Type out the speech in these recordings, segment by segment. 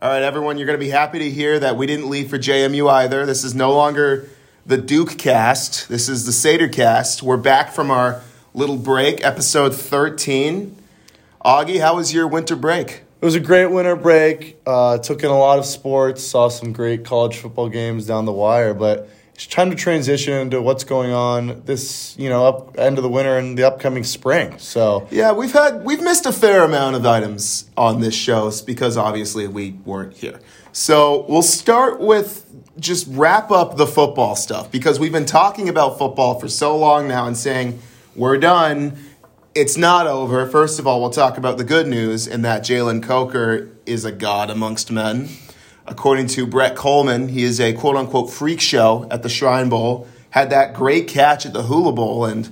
All right, everyone, you're going to be happy to hear that we didn't leave for JMU either. This is no longer the Duke cast. This is the Sadercast. We're back from our little break, episode 13. Augie, how was your winter break? It was a great winter break. Uh, took in a lot of sports, saw some great college football games down the wire, but time to transition into what's going on this, you know, up end of the winter and the upcoming spring. So Yeah, we've had we've missed a fair amount of items on this show because obviously we weren't here. So we'll start with just wrap up the football stuff because we've been talking about football for so long now and saying we're done. It's not over. First of all, we'll talk about the good news in that Jalen Coker is a god amongst men. According to Brett Coleman, he is a quote unquote freak show at the Shrine Bowl. Had that great catch at the Hula Bowl, and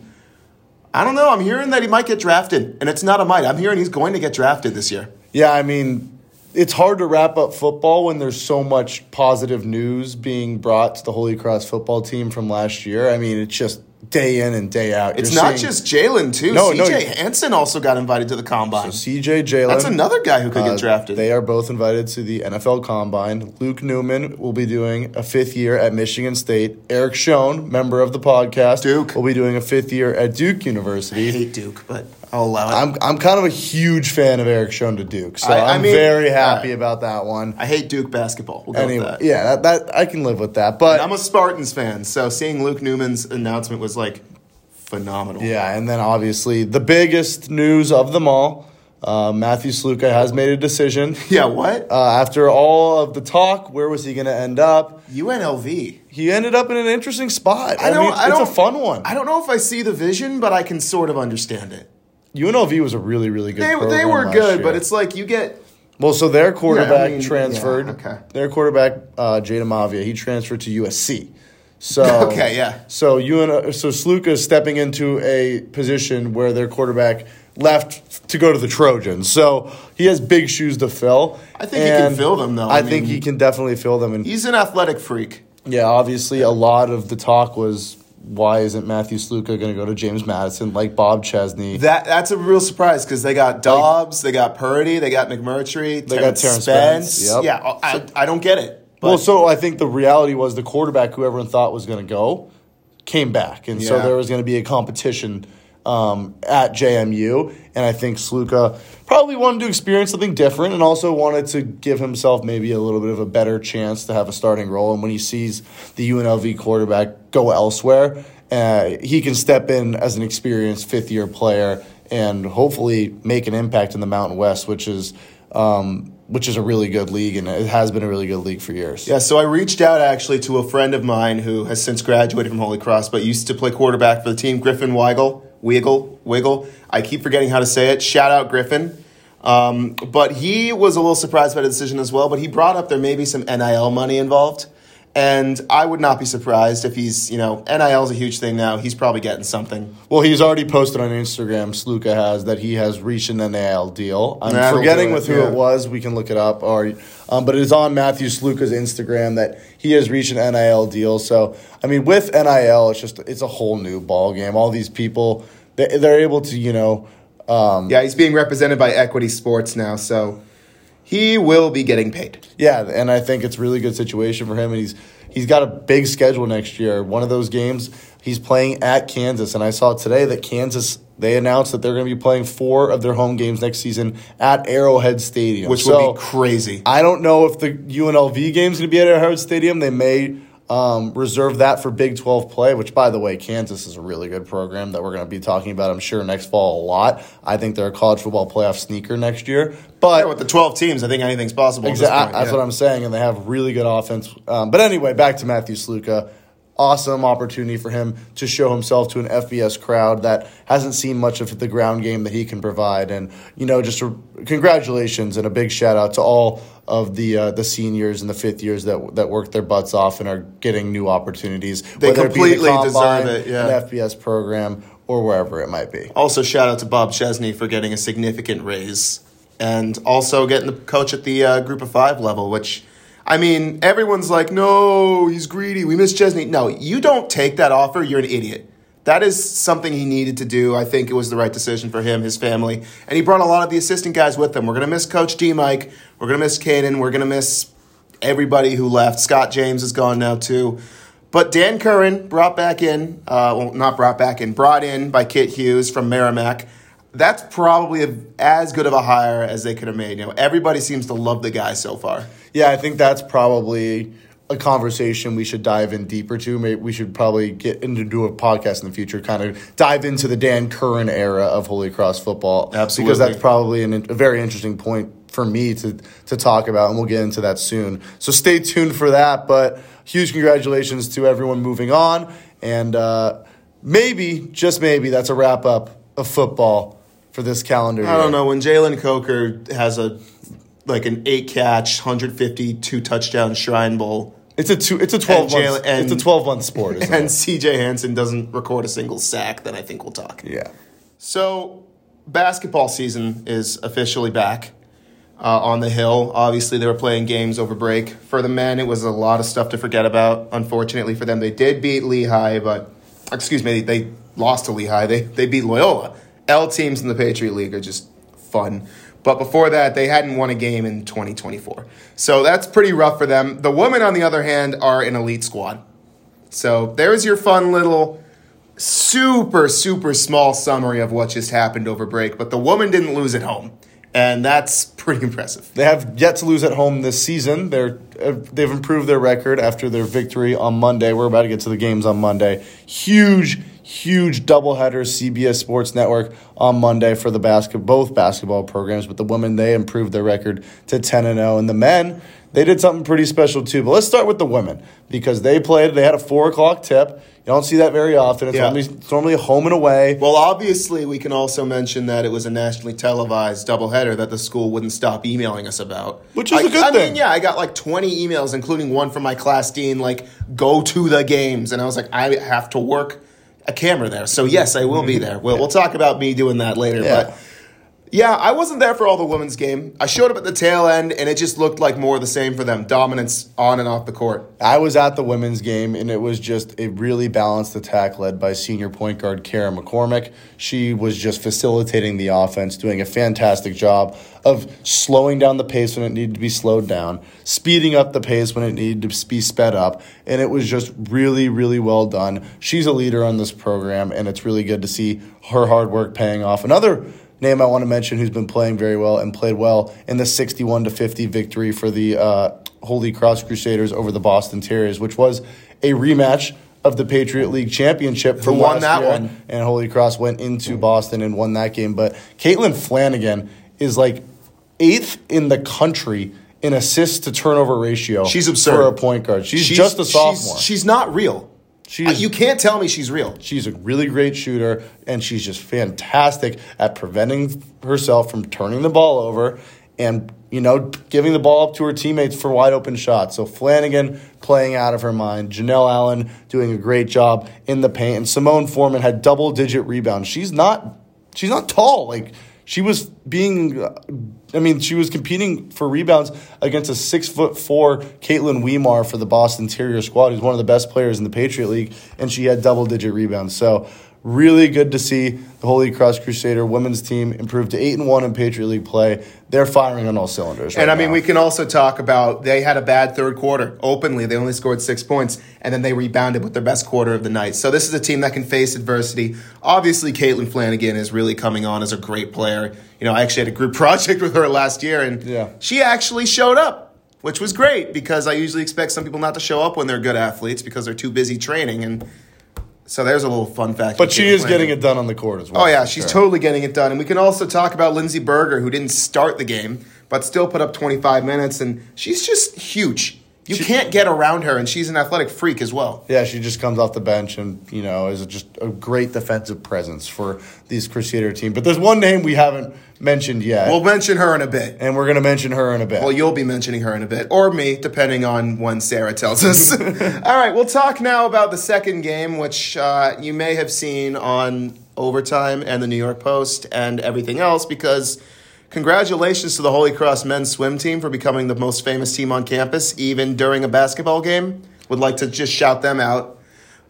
I don't know. I'm hearing that he might get drafted, and it's not a might. I'm hearing he's going to get drafted this year. Yeah, I mean, it's hard to wrap up football when there's so much positive news being brought to the Holy Cross football team from last year. I mean, it's just day in and day out. It's You're not seeing- just Jalen too. No, CJ no. Hanson also got invited to the combine. So CJ Jalen. That's another guy who could Uh, get drafted. They are both invited to the NFL Combine. Luke Newman will be doing a fifth year at Michigan State. Eric Schoen, member of the podcast, Duke. will be doing a fifth year at Duke I University. hate Duke, but I'll allow it. I'm I'm kind of a huge fan of Eric Schoen to Duke, so I- I, am mean, very happy uh, about that one. I hate Duke basketball. We'll go Anyway, with that. yeah, that, that I can live with that. But I'm a Spartans fan, so seeing Luke Newman's announcement was like phenomenal. Yeah, and then obviously the biggest news of them all, uh, Matthew Sluka has made a decision. Yeah, what? Uh, after all of the talk, where was he going to end up? UNLV. He ended up in an interesting spot. I, I don't. mean, I it's don't, a fun one. I don't know if I see the vision, but I can sort of understand it. UNLV was a really, really good. They, they were good, but it's like you get well. So their quarterback mean, transferred. yeah, okay. Their quarterback, uh, Jayden Maiava, he transferred to USC. So Okay, yeah. So UN, so Sluka is stepping into a position where their quarterback left to go to the Trojans. So he has big shoes to fill. I think he can fill them, though. I, I think he can definitely fill them. And he's an athletic freak. yeah, obviously, a lot of the talk was why isn't Matthew Sluka going to go to James Madison like Bob Chesney? That that's a real surprise because they got Dobbs, they got Purdy, they got McMurtry, They Terrence got Terrence Spence. Spence, yep. Yeah, I, I don't get it. But well, so I think the reality was the quarterback who everyone thought was going to go came back, and so there was going to be a competition um, at JMU, and I think Sluka probably wanted to experience something different, and also wanted to give himself maybe a little bit of a better chance to have a starting role. And when he sees the UNLV quarterback go elsewhere, uh, he can step in as an experienced fifth year player and hopefully make an impact in the Mountain West, which is. Um, which is a really good league, and it has been a really good league for years. yeah, so I reached out actually to a friend of mine who has since graduated from Holy Cross, but used to play quarterback for the team, Griffin Weigel. Wiggle, Wiggle. I keep forgetting how to say it. Shout out Griffin. Um, but he was a little surprised by the decision as well. But he brought up there may be some NIL money involved. And I would not be surprised if he's, you know, NIL is a huge thing now. He's probably getting something. Well, he's already posted on Instagram. Sluka has that he has reached an NIL deal. I'm That'll forgetting with who yeah. it was. We can look it up. Or, um, but it is on Matthew Sluka's Instagram that he has reached an NIL deal. So, I mean, with NIL, it's just it's a whole new ball game. All these people, they, they're able to, you know, um, Yeah, he's being represented by Equity Sports now, so he will be getting paid. Yeah, and I think it's a really good situation for him. And he's he's got a big schedule next year. One of those games he's playing at Kansas, and I saw today that Kansas they announced that they're going to be playing four of their home games next season at Arrowhead Stadium, Which So, would be crazy. I don't know if the UNLV game's going to be at Arrowhead Stadium. They may um, reserve that for Big 12 play, which, by the way, Kansas is a really good program that we're going to be talking about, I'm sure, next fall a lot. I think they're a college football playoff sneaker next year. But Yeah, with the 12 teams, I think anything's possible. Exactly. That's yeah. what I'm saying, and they have really good offense. Um, but anyway, back to Matthew Sluka. Awesome opportunity for him to show himself to an FBS crowd that hasn't seen much of the ground game that he can provide. And you know, just a, congratulations and a big shout out to all of the uh, the seniors and the fifth years that that worked their butts off and are getting new opportunities. They whether it the completely deserve it, yeah. An FBS program or wherever it might be. Also, shout out to Bob Chesney for getting a significant raise and also getting the coach at the uh, group of five level, which, I mean, everyone's like, no, he's greedy. We miss Chesney. No, you don't take that offer, you're an idiot. That is something he needed to do. I think it was the right decision for him, his family, and he brought a lot of the assistant guys with him. We're gonna miss Coach D. Mike. We're gonna miss Caden. We're gonna miss everybody who left. Scott James is gone now too. But Dan Curran brought back in, uh, well, not brought back in, brought in by Kit Hughes from Merrimack. That's probably a, as good of a hire as they could have made. You know, everybody seems to love the guy so far. Yeah, I think that's probably a conversation we should dive in deeper to. Maybe we should probably get into do a podcast in the future, kind of dive into the Dan Curran era of Holy Cross football. Absolutely. because that's probably an, a very interesting point for me to to talk about, and we'll get into that soon. So stay tuned for that. But huge congratulations to everyone moving on, and uh, maybe just maybe that's a wrap up of football for this calendar. I year. don't know when Jalen Coker has a like an eight catch, 152 touchdown Shrine Bowl, It's a two. It's a twelve And month. And- it's a twelve month sport. Isn't and it? CJ Hanson doesn't record a single sack, then I think we'll talk. Yeah. So, basketball season is officially back uh, on the hill. Obviously, they were playing games over break. For the men, it was a lot of stuff to forget about. Unfortunately for them, they did beat Lehigh, but excuse me, they lost to Lehigh. They they beat Loyola. L teams in the Patriot League are just fun. But before that, they hadn't won a game in 2024. So that's pretty rough for them. The women, on the other hand, are an elite squad. So there's your fun little super, super small summary of what just happened over break, but the woman didn't lose at home. And that's pretty impressive. They have yet to lose at home this season. They're uh, they've improved their record after their victory on Monday. We're about to get to the games on Monday. Huge, huge doubleheader CBS Sports Network on Monday for the basket both basketball programs. But the women they improved their record to ten and zero, and the men they did something pretty special too. But let's start with the women because they played. They had a four o'clock tip. You don't see that very often. It's, Yeah. normally, it's normally home and away. Well, obviously, we can also mention that it was a nationally televised doubleheader that the school wouldn't stop emailing us about. Which is I- a good I thing. mean, yeah, I got like 20 emails, including one from my class dean, like, go to the games. And I was like, I have to work a camera there. So, yes, I will be there. We'll, we'll talk about me doing that later. Mm-hmm. Yeah. But yeah, I wasn't there for all the women's game. I showed up at the tail end, and it just looked like more of the same for them dominance on and off the court. I was at the women's game, and it was just a really balanced attack led by senior point guard Kara McCormick. She was just facilitating the offense, doing a fantastic job of slowing down the pace when it needed to be slowed down, speeding up the pace when it needed to be sped up, and it was just really, really well done. She's a leader on this program, and it's really good to see her hard work paying off. Another name I want to mention who's been playing very well and played well in the 61 to 50 victory for the uh, Holy Cross Crusaders over the Boston Terriers, which was a rematch of the Patriot League championship for won that year. one? And Holy Cross went into Boston and won that game. But Caitlin Flanagan is like eighth in the country in assists to turnover ratio. She's absurd. for a point guard. She's, just a sophomore. She's, she's not real. She's- Uh, you can't tell me she's real. She's a really great shooter, and she's just fantastic at preventing herself from turning the ball over and, you know, giving the ball up to her teammates for wide open shots. So Flanagan playing out of her mind. Janelle Allen doing a great job in the paint. And Simone Foreman had double digit rebounds. She's not she's not tall. Like she was being, I mean, she was competing for rebounds against a six foot four Caitlin Weimar for the Boston Terrier squad, who's one of the best players in the Patriot League, and she had double digit rebounds. So really good to see the Holy Cross Crusader women's team improve to eight and one in Patriot League play. They're firing on all cylinders. And I mean, now. we can also talk about they had a bad third quarter openly. They only scored six points, and then they rebounded with their best quarter of the night. So this is a team that can face adversity. Obviously, Caitlin Flanagan is really coming on as a great player. You know, I actually had a group project with her last year, and Yeah. she actually showed up, which was great because I usually expect some people not to show up when they're good athletes because they're too busy training. And so there's a little fun fact. but she is Flanagan. getting it done on the court as well. Oh yeah, she's sure. totally getting it done. And we can also talk about Lindsey Berger, who didn't start the game, but still put up 25 minutes, and she's just huge. You can't get around her, and she's an athletic freak as well. Yeah, she just comes off the bench and you know is just a great defensive presence for these Crusader team. But there's one name we haven't mentioned yet, We'll mention her in a bit. and we're going to mention her in a bit. Well, you'll be mentioning her in a bit, or me, depending on when Sarah tells us. All right, we'll talk now about the second game, which uh, you may have seen on Overtime and the New York Post and everything else, because congratulations to the Holy Cross men's swim team for becoming the most famous team on campus, even during a basketball game. Would like to just shout them out.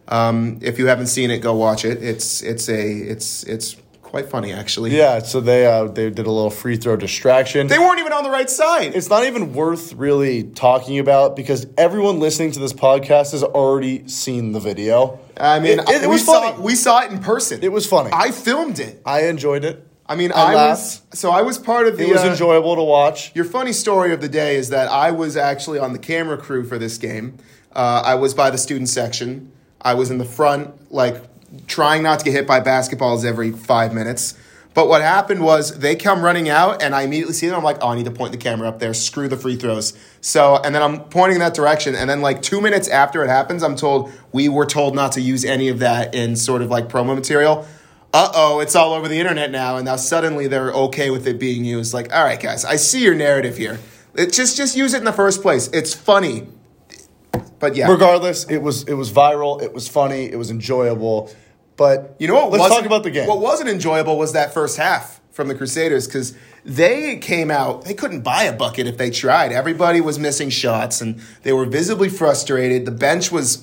Um, if you haven't seen it, go watch it. It's it's a it's it's quite funny actually. Yeah, so they uh, they did a little free throw distraction. They weren't even on the right side. it's not even worth really talking about because everyone listening to this podcast has already seen the video. I mean, it, it we was saw funny. we saw it in person. It was funny. I filmed it. I enjoyed it. I mean, I I, was so I was part of the. It was uh, enjoyable to watch. Your funny story of the day is that I was actually on the camera crew for this game. Uh, I was by the student section. I was in the front, like trying not to get hit by basketballs every five minutes. But what happened was they come running out, and I immediately see them. I'm like, oh, I need to point the camera up there. Screw the free throws. So, and then I'm pointing in that direction. And then, like two minutes after it happens, I'm told we were told not to use any of that in sort of like promo material. Uh oh, it's all over the internet now, and now suddenly they're okay with it being used. Like, all right, guys, I see your narrative here. It just just use it in the first place. It's funny, but yeah, Regardless, it was it was viral. It was funny. It was enjoyable. But You know what? Let's talk about the game. What wasn't enjoyable was that first half from the Crusaders because they came out. They couldn't buy a bucket if they tried. Everybody was missing shots, and they were visibly frustrated. The bench was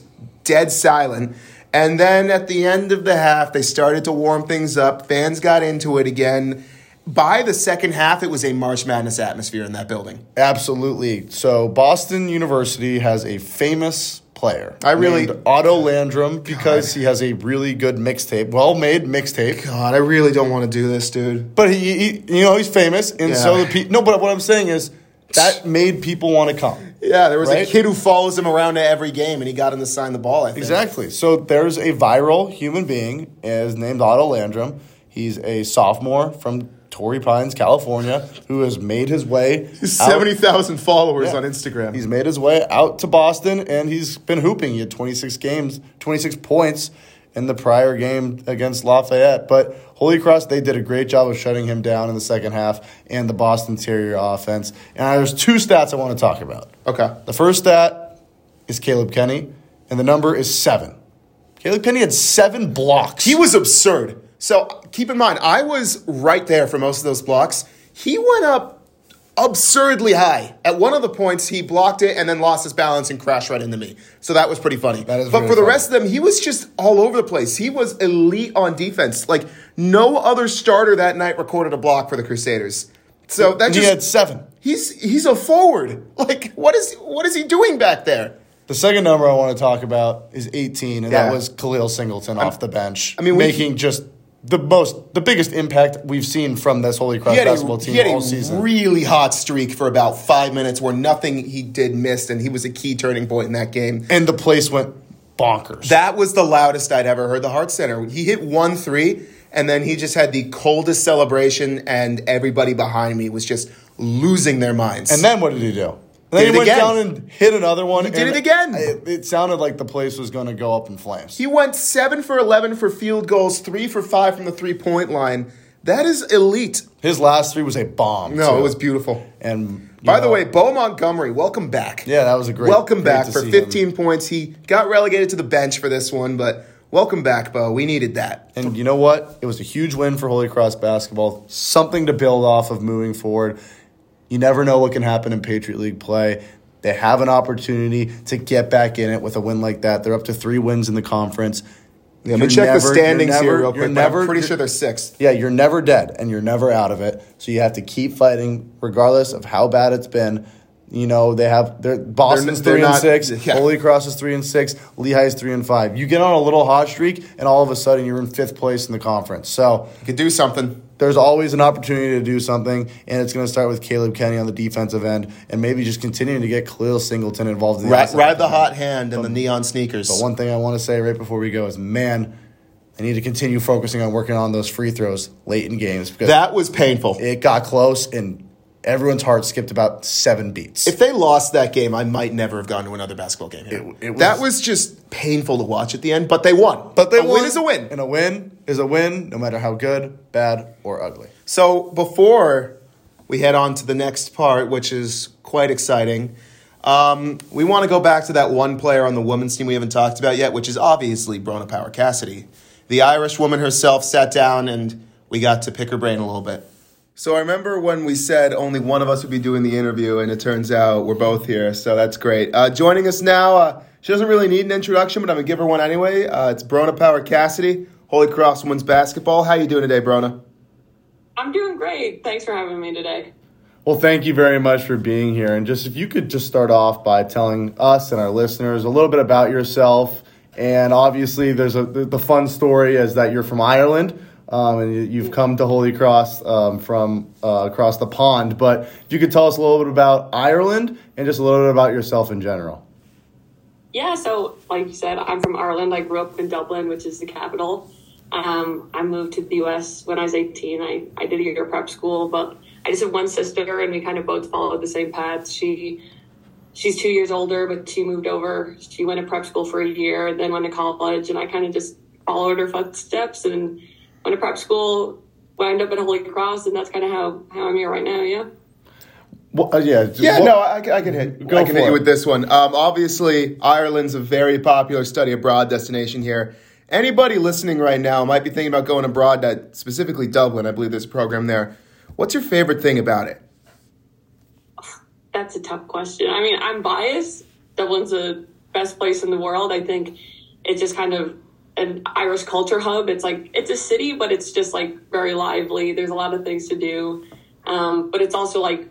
dead silent. And then at the end of the half, they started to warm things up. Fans got into it again. By the second half, it was a March Madness atmosphere in that building. Absolutely. So Boston University has a famous player. I really- Otto Landrum because he has a really good mixtape, well made mixtape. God, I really don't want to do this, dude. But he, he you know, he's famous, and so the people. No, but what I'm saying is that made people want to come. Yeah, there was Right? a kid who follows him around to every game, and he got him to sign the ball. I think. Exactly. So there's a viral human being is named Otto Landrum. He's a sophomore from Torrey Pines, California, who has made his way. He's 70,000 followers Yeah. on Instagram. He's made his way out to Boston, and he's been hooping. He had 26 games, 26 points in the prior game against Lafayette. But Holy Cross, they did a great job of shutting him down in the second half and the Boston Terrier offense. And there's two stats I want to talk about. okay. The first stat is Caleb Kenny, and the number is seven. Caleb Kenny had seven blocks. He was absurd. So keep in mind, I was right there for most of those blocks. He went up absurdly high. At one of the points, he blocked it and then lost his balance and crashed right into me. So that was pretty funny. But for the funny. rest of them, he was just all over the place. He was elite on defense. Like no other starter that night recorded a block for the Crusaders. So that he just had seven. he's he's a forward. Like what is what is he doing back there? The second number I want to talk about is 18, and Yeah. that was Khalil Singleton off the bench. I mean, we- making just the most, the biggest impact we've seen from this Holy Cross basketball a, team he had all a season. really hot streak for about five minutes where nothing he did missed, and he was a key turning point in that game. and the place went bonkers. That was the loudest I'd ever heard the Hart Center. He hit one three, and then he just had the coldest celebration, and everybody behind me was just losing their minds. and then what did he do? And then he went again. down and hit another one. He did it again. It, it sounded like the place was going to go up in flames. he went seven for 11 for field goals, three for five from the three point line. That is elite. His last three was a bomb. No, too. it was beautiful. And By the way, Bo Montgomery, welcome back. yeah, that was a great. welcome great back for see 15 him. points. He got relegated to the bench for this one, but welcome back, Bo. We needed that. And you know what? It was a huge win for Holy Cross basketball. Something to build off of moving forward. You never know what can happen in Patriot League play. They have an opportunity to get back in it with a win like that. They're up to three wins in the conference. Let me check never- the standings you're here never- real quick. never- I'm pretty sure they're sixth. Yeah, you're never dead and you're never out of it. So you have to keep fighting regardless of how bad it's been. You know, they have they're Boston's They're- 3 they're and not- 6, yeah. Holy Cross is 3 and 6, Lehigh's 3 and 5. You get on a little hot streak and all of a sudden you're in 5th place in the conference. So, You could do something. There's always an opportunity to do something, and it's going to start with Caleb Kenny on the defensive end, and maybe just continuing to get Khalil Singleton involved in the Ride, ride the hot hand and the neon sneakers. But one thing I want to say right before we go is, man, I need to continue focusing on working on those free throws late in games because that was painful. it got close and everyone's heart skipped about seven beats. If they lost that game, I might never have gone to another basketball game. Here. It- it was- that was just painful to watch at the end, but they won. but they a won, win is a win. and a win is a win, no matter how good, bad, or ugly. So before we head on to the next part, which is quite exciting, um, we want to go back to that one player on the women's team we haven't talked about yet, which is obviously Bronagh Power-Cassidy. The Irish woman herself sat down and we got to pick her brain a little bit. So I remember when we said only one of us would be doing the interview, and it turns out we're both here, so that's great. Uh, joining us now, uh, She doesn't really need an introduction, but I'm gonna give her one anyway. Uh, it's Bronagh Power-Cassidy, Holy Cross Women's Basketball. How you doing today, Bronagh? I'm doing great. Thanks for having me today. Well, thank you very much for being here. And just if you could just start off by telling us and our listeners a little bit about yourself. And obviously, there's a the, the fun story is that you're from Ireland. Um, and you've come to Holy Cross um, from uh, across the pond. But if you could tell us a little bit about Ireland and just a little bit about yourself in general. Yeah, so like you said, I'm from Ireland. I grew up in Dublin, which is the capital. Um, I moved to the US when I was 18. I, I did a year prep school, but I just have one sister and we kind of both followed the same path. She she's two years older, but she moved over. She went to prep school for a year, then went to college, and I kind of just followed her footsteps and went to prep school, wound up at Holy Cross, and that's kind of how, how I'm here right now, yeah. Well, uh, yeah, Yeah, what- no, I, I can hit. Go I can for hit it. you with this one. Um, obviously, Ireland's a very popular study abroad destination here. Anybody listening right now might be thinking about going abroad. That specifically Dublin, I believe there's a program there. What's your favorite thing about it? That's a tough question. I mean, I'm biased. Dublin's the best place in the world. I think it's just kind of an Irish culture hub. It's like it's a city, but it's just like very lively. There's a lot of things to do, um, but it's also like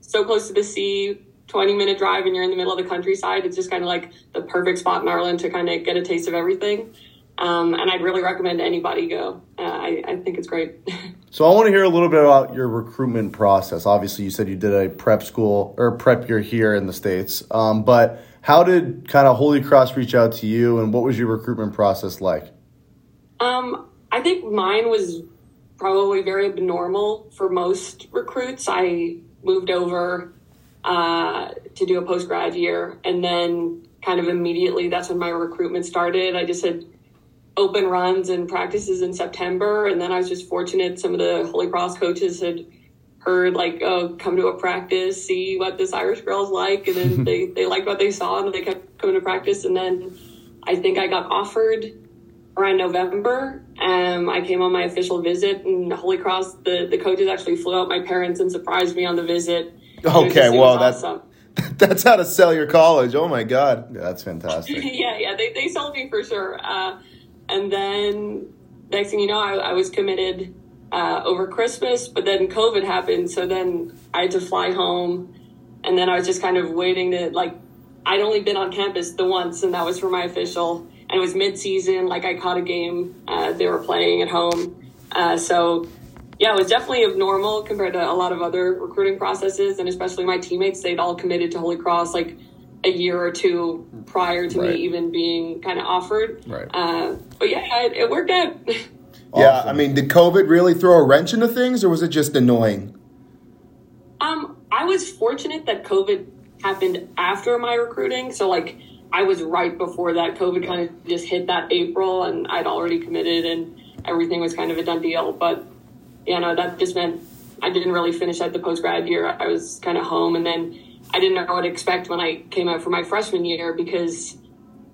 so close to the sea. 20 minute drive and you're in the middle of the countryside. It's just kind of like the perfect spot in Ireland to kind of get a taste of everything. Um, and I'd really recommend anybody go. Uh, I, I think it's great. So I want to hear a little bit about your recruitment process. Obviously, you said you did a prep school or prep year here in the states, um, but how did kind of Holy Cross reach out to you, and what was your recruitment process like? Um, I think mine was probably very abnormal for most recruits. I moved over uh, to do a post grad year, and then kind of immediately that's when my recruitment started. I just had open runs and practices in September, and then I was just fortunate. Some of the Holy Cross coaches had heard like, "Oh, come to a practice, see what this Irish girl's like," and then they they liked what they saw, and they kept coming to practice. And then I think I got offered around November. Um, I came on my official visit, and Holy Cross, the, the coaches actually flew out my parents and surprised me on the visit. Okay, well, that's- awesome. That's how to sell your college. Oh my god. Yeah, that's fantastic. yeah, yeah, they, they sold me for sure. Uh, and then next thing you know, I, I was committed uh, over Christmas, but then COVID happened. So then I had to fly home. And then I was just kind of waiting to, like, I'd only been on campus the once, and that was for my official. And it was mid season. Like, I caught a game uh, they were playing at home. Uh, so, yeah, it was definitely abnormal compared to a lot of other recruiting processes. And especially my teammates, they'd all committed to Holy Cross, like, a year or two prior to Right. me even being kind of offered. Right. Uh, but yeah, it, it worked out. Yeah, Awesome. I mean, did COVID really throw a wrench into things, or was it just annoying? um, I was fortunate that COVID happened after my recruiting. So like I was right before that. COVID kind of just hit that April, and I'd already committed, and everything was kind of a done deal. But you know, that just meant I didn't really finish out the post grad year. I was kind of home, and then I didn't know what to expect when I came out for my freshman year because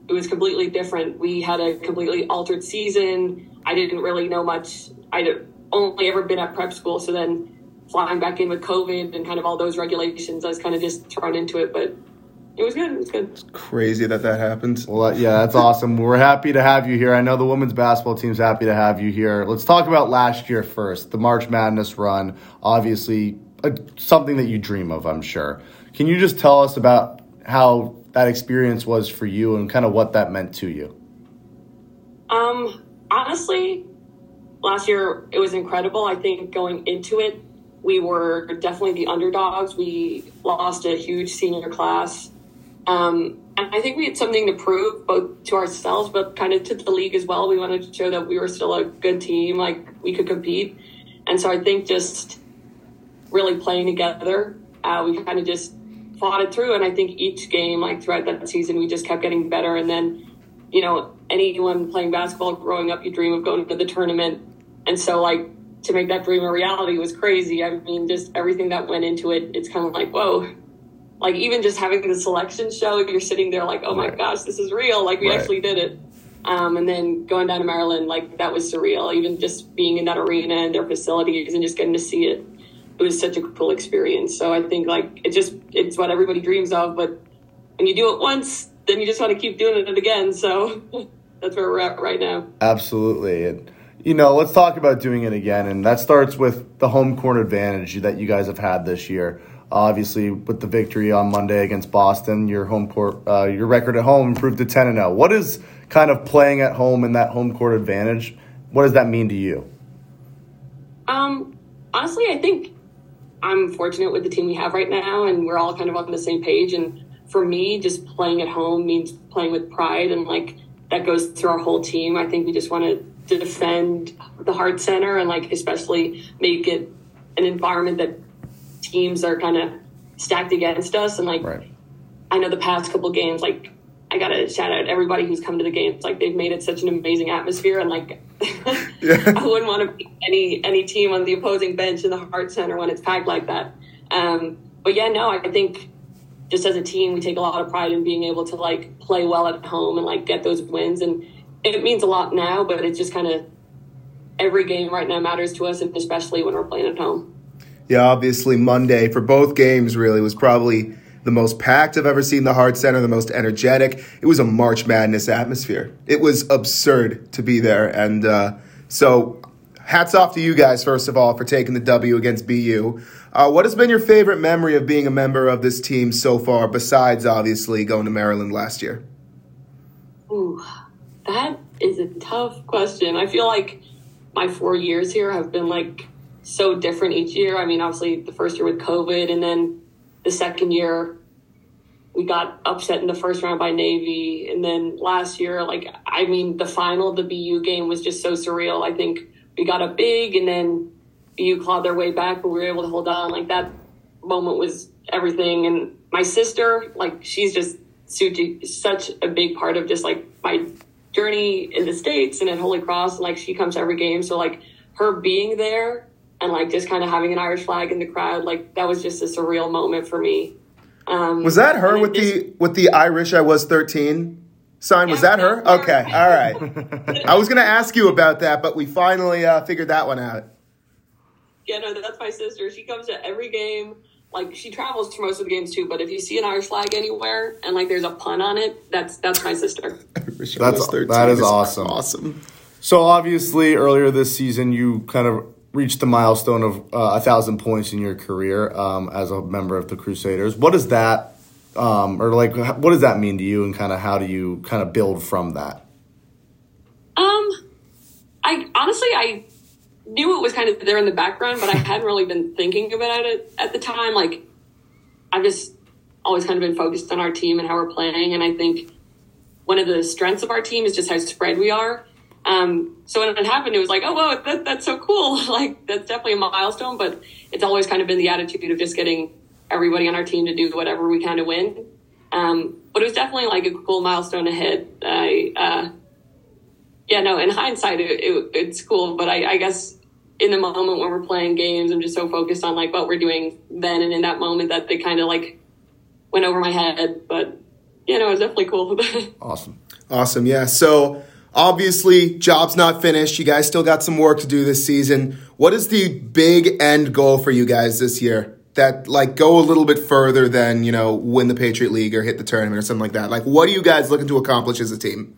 it was completely different. We had a completely altered season. I didn't really know much. I'd only ever been at prep school, so then flying back in with COVID and kind of all those regulations, I was kind of just thrown into it. But it was good. It was good. It's crazy that that happened. Well, yeah, that's awesome. We're happy to have you here. I know the women's basketball team's happy to have you here. Let's talk about last year first. The March Madness run, obviously uh, something that you dream of, I'm sure. Can you just tell us about how that experience was for you and kind of what that meant to you? Um, honestly, last year it was incredible. I think going into it, we were definitely the underdogs. We lost a huge senior class. Um, and I think we had something to prove both to ourselves, but kind of to the league as well. We wanted to show that we were still a good team, like we could compete. And so I think just really playing together, uh, we kind of just fought it through. And I think each game, like throughout that season, we just kept getting better. And then, you know, anyone playing basketball growing up, you dream of going to the tournament. And so, like, to make that dream a reality was crazy. I mean, just everything that went into it, it's kind of like, whoa. Like, even just having the selection show, you're sitting there like, oh my Right. gosh, this is real. Like, we Right. actually did it. Um, and then going down to Maryland, like, that was surreal. Even just being in that arena and their facilities and just getting to see it, it was such a cool experience. So I think, like, it just, it's what everybody dreams of. But when you do it once, then you just want to keep doing it again. So that's where we're at right now. Absolutely. And, you know, let's talk about doing it again. And that starts with the home court advantage that you guys have had this year. Obviously, with the victory on Monday against Boston, your home court, uh, your record at home improved to ten and zero. What is kind of playing at home and that home court advantage? What does that mean to you? Um, honestly, I think I'm fortunate with the team we have right now, and we're all kind of on the same page. And for me, just playing at home means playing with pride, and like that goes through our whole team. I think we just want to defend the Hart Center and like especially make it an environment that teams are kind of stacked against us. And like, Right. I know the past couple games, like I gotta shout out everybody who's come to the games. Like they've made it such an amazing atmosphere, and like I wouldn't want to be any any team on the opposing bench in the Hart Center when it's packed like that. Um, but yeah, no, I think just as a team, we take a lot of pride in being able to like play well at home and like get those wins, and it means a lot now. But it's just kind of every game right now matters to us, and especially when we're playing at home. Yeah, obviously Monday for both games really was probably the most packed I've ever seen the Hart Center, the most energetic. It was a March Madness atmosphere. It was absurd to be there, and uh, so hats off to you guys first of all for taking the W against BU. Uh, what has been your favorite memory of being a member of this team so far, besides obviously going to Maryland last year? Ooh, that is a tough question. I feel like my four years here have been like so different each year. I mean, obviously the first year with COVID, and then the second year we got upset in the first round by Navy, and then last year, like I mean, the final, the BU game was just so surreal. I think we got up big, and then BU clawed their way back, but we were able to hold on. Like that moment was everything. And my sister, like she's just such such a big part of just like my journey in the states and at Holy Cross. And Like she comes to every game, so like her being there and like just kind of having an Irish flag in the crowd, like that was just a surreal moment for me. Um, Was that her with it the with the Irish? I was thirteen sign? Was that her? Okay, all right. I was gonna ask you about that, but we finally uh, figured that one out. Yeah, no, that's my sister. She comes to every game. Like she travels to most of the games too. But if you see an Irish flag anywhere and like there's a pun on it, that's that's my sister. I wish I That's- that is awesome. Awesome. So obviously, earlier this season, you kind of reached the milestone of uh, a thousand points in your career um, as a member of the Crusaders. What does that, um, or like, what does that mean to you, and kind of how do you kind of build from that? Um, I honestly I knew it was kind of there in the background, but I hadn't really been thinking about it at the time. Like I've just always kind of been focused on our team and how we're playing, and I think one of the strengths of our team is just how spread we are. Um, so when it happened, it was like, oh, whoa, that, that's so cool. like, that's definitely a milestone, but it's always kind of been the attitude of just getting everybody on our team to do whatever we can to win. Um, but it was definitely like a cool milestone ahead. I, uh, yeah, no, in hindsight, it, it, it's cool, but I, I guess in the moment when we're playing games, I'm just so focused on like what we're doing then and in that moment that they kind of like went over my head. But, yeah, no, it was definitely cool. Awesome. Awesome. Yeah. So obviously, job's not finished. You guys still got some work to do this season. What is the big end goal for you guys this year? That like go a little bit further than you know win the Patriot League or hit the tournament or something like that. Like, what are you guys looking to accomplish as a team?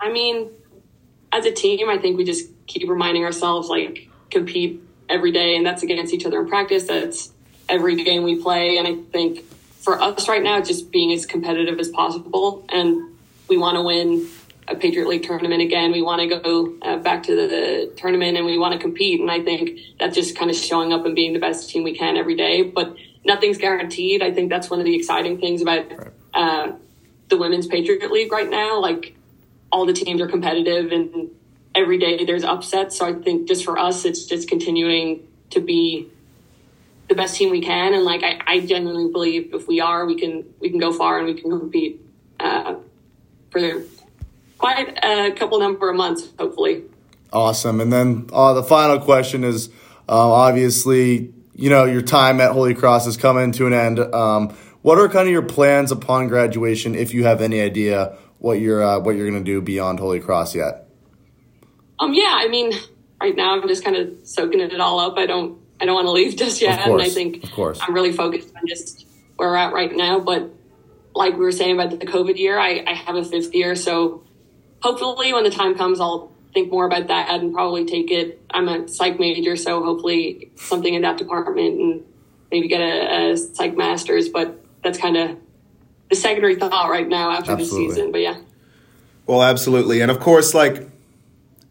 I mean, as a team, I think we just keep reminding ourselves like compete every day, and that's against each other in practice. That's every game we play, and I think for us right now, just being as competitive as possible, and we want to win a Patriot League tournament again. We want to go uh, back to the, the tournament, and we want to compete. And I think that's just kind of showing up and being the best team we can every day. But nothing's guaranteed. I think that's one of the exciting things about uh, the Women's Patriot League right now. Like all the teams are competitive and every day there's upsets. So I think just for us, it's just continuing to be the best team we can. And like, I, I genuinely believe if we are, we can, we can go far and we can compete, uh, for quite a couple number of months, hopefully. Awesome. And then uh, the final question is uh, obviously, you know, your time at Holy Cross is coming to an end. Um, what are kind of your plans upon graduation, if you have any idea what you're uh, what you're going to do beyond Holy Cross yet? Um, yeah, I mean, right now I'm just kind of soaking it all up. I don't, I don't want to leave just yet. course, and I think of course. I'm really focused on just where we're at right now. But like we were saying about the COVID year, I, I have a fifth year. So hopefully when the time comes, I'll think more about that and probably take it. I'm a psych major, so hopefully something in that department and maybe get a, a psych master's. But that's kind of the secondary thought right now after Absolutely. the season. But yeah. Well, absolutely. And of course, like,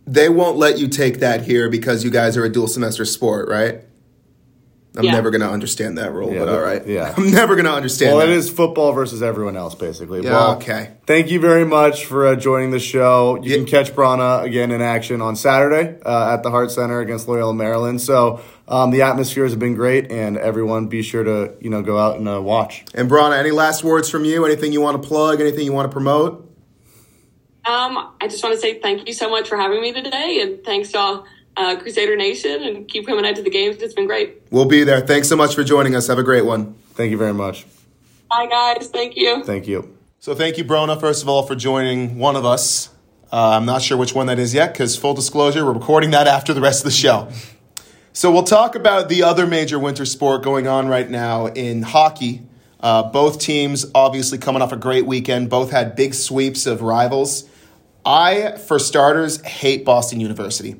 they won't let you take that here because you guys are a dual semester sport, right? I'm Yeah. never going to understand that rule, Yeah, but all right. yeah. I'm never going to understand Well, that. it is football versus everyone else, basically. Yeah, well, okay. Thank you very much for uh, joining the show. You Yeah. can catch Bronagh again in action on Saturday uh, at the Hart Center against Loyola Maryland. So um, the atmospheres have been great, and everyone be sure to you know go out and uh, watch. And Bronagh, any last words from you? Anything you want to plug? Anything you want to promote? Um, I just want to say thank you so much for having me today, and thanks to all, uh, Crusader Nation, and keep coming out to the games. It's been great. We'll be there. Thanks so much for joining us. Have a great one. Thank you very much. Bye, guys. Thank you. Thank you. So thank you, Bronagh, first of all, for joining one of us. Uh, I'm not sure which one that is yet because, full disclosure, we're recording that after the rest of the show. So we'll talk about the other major winter sport going on right now in hockey. Uh, both teams obviously coming off a great weekend. Both had big sweeps of rivals. I, for starters, hate Boston University.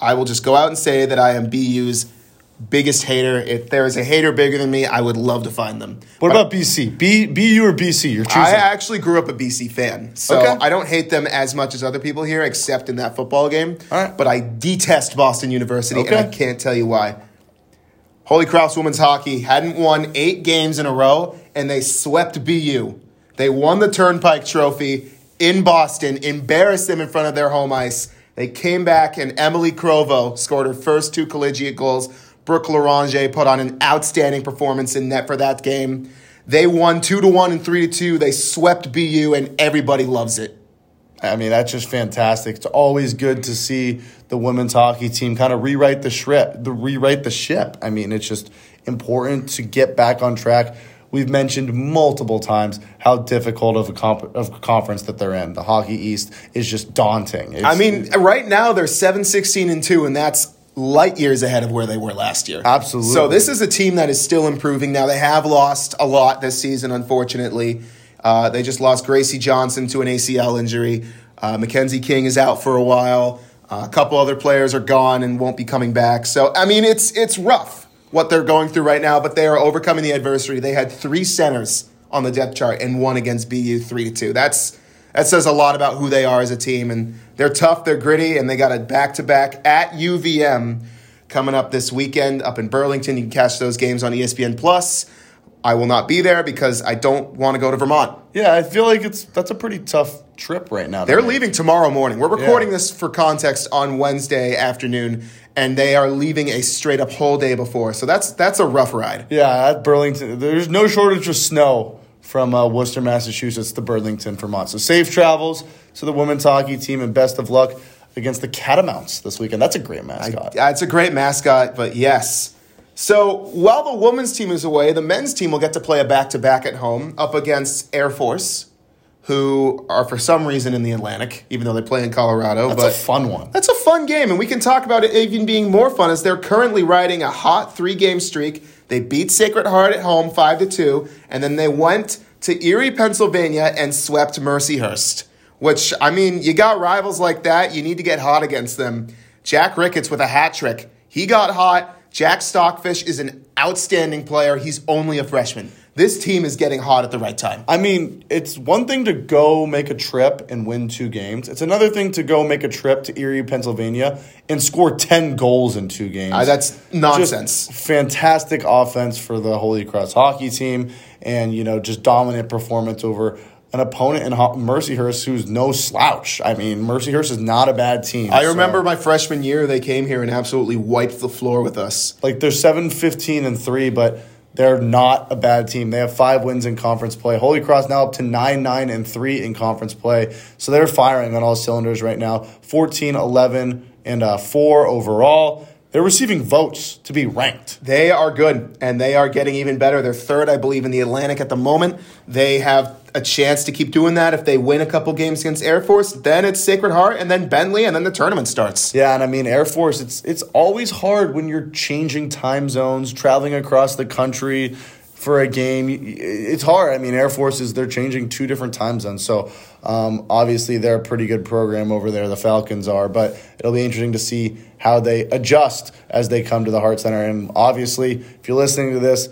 I will just go out and say that I am BU's biggest hater. If there is a hater bigger than me, I would love to find them. What about BC? B BU or BC? You're choosing. I actually grew up a BC fan, so Okay. I don't hate them as much as other people here, except in that football game. All right. But I detest Boston University, Okay. and I can't tell you why. Holy Cross women's hockey hadn't won eight games in a row, and they swept BU. They won the Turnpike Trophy in Boston, embarrassed them in front of their home ice. They came back, and Emily Crovo scored her first two collegiate goals. Brooke Larange put on an outstanding performance in net for that game. They won two to one and three to two. They swept BU, and everybody loves it. I mean, that's just fantastic. It's always good to see the women's hockey team kind of rewrite the ship. The rewrite the ship. I mean, it's just important to get back on track. We've mentioned multiple times how difficult of a, comp- of conference that they're in. The Hockey East is just daunting. It's- I mean, right now they're 7 16 and 2, and that's light years ahead of where they were last year. Absolutely. So this is a team that is still improving. Now, they have lost a lot this season, unfortunately. Uh, they just lost Gracie Johnson to an ACL injury. Uh, Mackenzie King is out for a while. Uh, a couple other players are gone and won't be coming back. So, I mean, it's it's rough what they're going through right now, but they are overcoming the adversity. They had three centers on the depth chart and one against BU three to two. That's that says a lot about who they are as a team, and they're tough, they're gritty, and they got a back to back at UVM coming up this weekend up in Burlington. You can catch those games on ESPN Plus. I will not be there because I don't want to go to Vermont. yeah, I feel like it's that's a pretty tough trip right now. They're leaving tomorrow morning. We're recording Yeah. this for context on Wednesday afternoon, and they are leaving a straight up whole day before. So that's that's a rough ride. Yeah, at Burlington, there's no shortage of snow from uh, Worcester, Massachusetts to Burlington, Vermont. So safe travels to the women's hockey team and best of luck against the Catamounts this weekend. That's a great mascot. Yeah, it's a great mascot, but yes. So while the women's team is away, the men's team will get to play a back to back at home up against Air Force, who are for some reason in the Atlantic, even though they play in Colorado. That's but a fun one. That's a fun game, and we can talk about it even being more fun as they're currently riding a hot three game streak. They beat Sacred Heart at home five to two, and then they went to Erie, Pennsylvania, and swept Mercyhurst. Which I mean, you got rivals like that, you need to get hot against them. Jack Ricketts with a hat trick. He got hot. Jack Stockfish is an outstanding player. He's only a freshman. This team is getting hot at the right time. I mean, it's one thing to go make a trip and win two games. It's another thing to go make a trip to Erie, Pennsylvania, and score 10 goals in two games. Uh, that's nonsense. Just fantastic offense for the Holy Cross hockey team and, you know, just dominant performance over an opponent in Mercyhurst who's no slouch. I mean, Mercyhurst is not a bad team. I so- remember my freshman year, they came here and absolutely wiped the floor with us. like they're 7 15 and 3 but they're not a bad team. They have five wins in conference play. Holy cross now up to 9 9 and 3 in conference play. So they're firing on all cylinders right now. 14 11 and uh, 4 overall they're receiving votes to be ranked They are good, and they are getting even better. They're third, I believe, in the Atlantic at the moment. They have a chance to keep doing that if they win a couple games against Air Force. Then it's Sacred Heart, and then Bentley, and then the tournament starts. yeah and i mean air force it's it's always hard when you're changing time zones traveling across the country for a game. It's hard. I mean, Air Force is they're changing two different time zones, so um, obviously they're a pretty good program over there. The Falcons are, but it'll be interesting to see how they adjust as they come to the Hart Center. And obviously, if you're listening to this,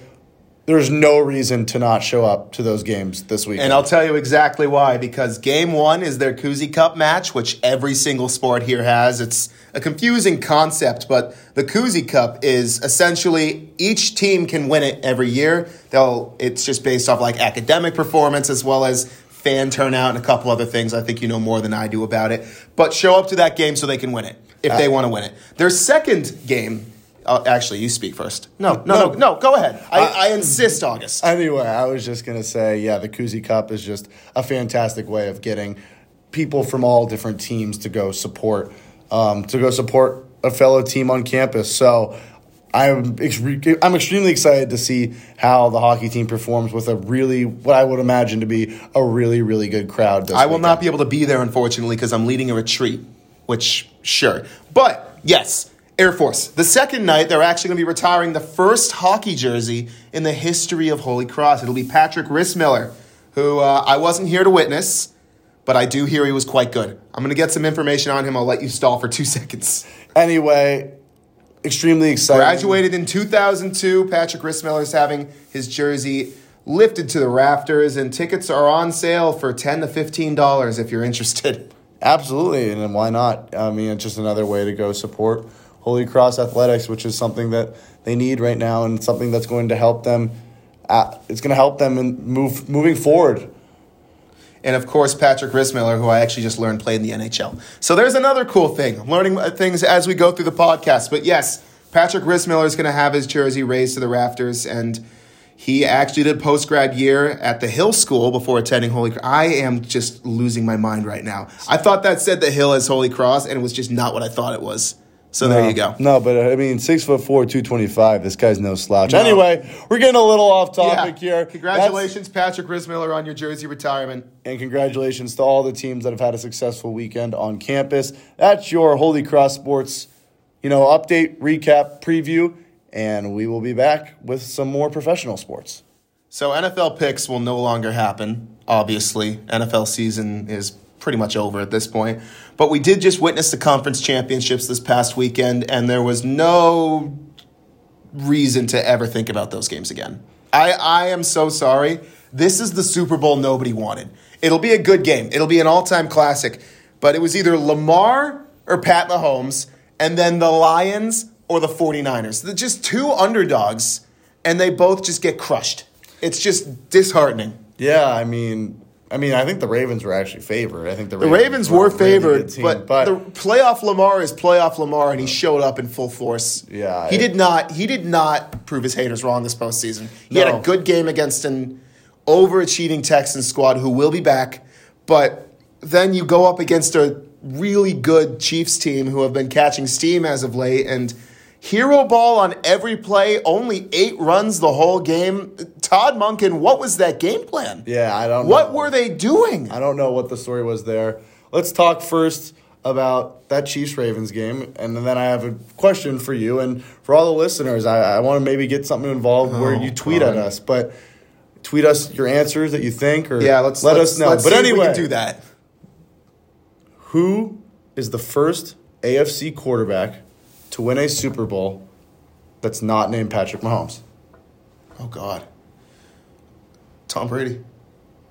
there's no reason to not show up to those games this week. And I'll tell you exactly why. Because game one is their Koozie Cup match, which every single sport here has. It's a confusing concept, but the Koozie Cup is essentially each team can win it every year. They'll it's just based off like academic performance as well as fan turnout and a couple other things. I think you know more than I do about it. But show up to that game so they can win it if uh, they want to win it. Their second game uh, actually, you speak first. No, no, no, no. no go ahead. I, I, insist, August. Anyway, I was just gonna say, yeah, the Koozie Cup is just a fantastic way of getting people from all different teams to go support um, to go support a fellow team on campus. So. I'm I'm extremely excited to see how the hockey team performs with a really what I would imagine to be a really really good crowd. I will weekend. not be able to be there unfortunately because I'm leading a retreat. Which sure, but yes, Air Force. The second night, they're actually going to be retiring the first hockey jersey in the history of Holy Cross. It'll be Patrick Rissmiller, who uh, I wasn't here to witness, but I do hear he was quite good. I'm going to get some information on him. I'll let you stall for two seconds. Anyway, extremely excited. Graduated in 2002. Patrick Rissmiller is having his jersey lifted to the rafters, and tickets are on sale for 10 to $15 if you're interested. Absolutely, and why not? I mean, it's just another way to go support Holy Cross Athletics, which is something that they need right now and something that's going to help them. At, it's going to help them in move moving forward. And of course, Patrick Rissmiller, who I actually just learned played in the NHL. So there's another cool thing. I'm learning uh, things as we go through the podcast. But yes, Patrick Rissmiller is going to have his jersey raised to the rafters and he actually did post grad year at the Hill School before attending Holy Cross. I am just losing my mind right now. I thought that said the Hill as Holy Cross, and it was just not what I thought it was. So no, there you go. No, but uh, I mean, six foot four, two twenty five. This guy's no slouch. No. Anyway, we're getting a little off topic yeah. here. Congratulations, That's, Patrick Rissmiller, on your jersey retirement, and congratulations to all the teams that have had a successful weekend on campus. That's your Holy Cross Sports, you know, update, recap, preview, and we will be back with some more professional sports. So NFL picks will no longer happen. Obviously, NFL season is pretty much over at this point. But we did just witness the conference championships this past weekend, and there was no reason to ever think about those games again. I, I am so sorry. This is the Super Bowl nobody wanted. It'll be a good game, it'll be an all time classic, but it was either Lamar or Pat Mahomes, and then the Lions or the 49ers. They're just two underdogs, and they both just get crushed. It's just disheartening. Yeah, I mean, I mean, I think the Ravens were actually favored. I think the Ravens, the Ravens were, were favored, team, but, but, the playoff Lamar is playoff Lamar, and he showed up in full force. Yeah, he it, did not. He did not prove his haters wrong this postseason. He no. had a good game against an overachieving Texans squad who will be back, but then you go up against a really good Chiefs team who have been catching steam as of late, and Hero ball on every play, only eight runs the whole game. Todd Monken, what was that game plan? Yeah, I don't What were they doing? I don't know what the story was there. Let's talk first about that Chiefs Ravens game, and then I have a question for you and for all the listeners. I, I want to maybe get something involved oh, where you tweet God. at us, but tweet us your answers that you think, or yeah, let's let let's, us know. but anyway, do that. Who is the first AFC quarterback to win a Super Bowl that's not named Patrick Mahomes? Oh God. Tom Brady.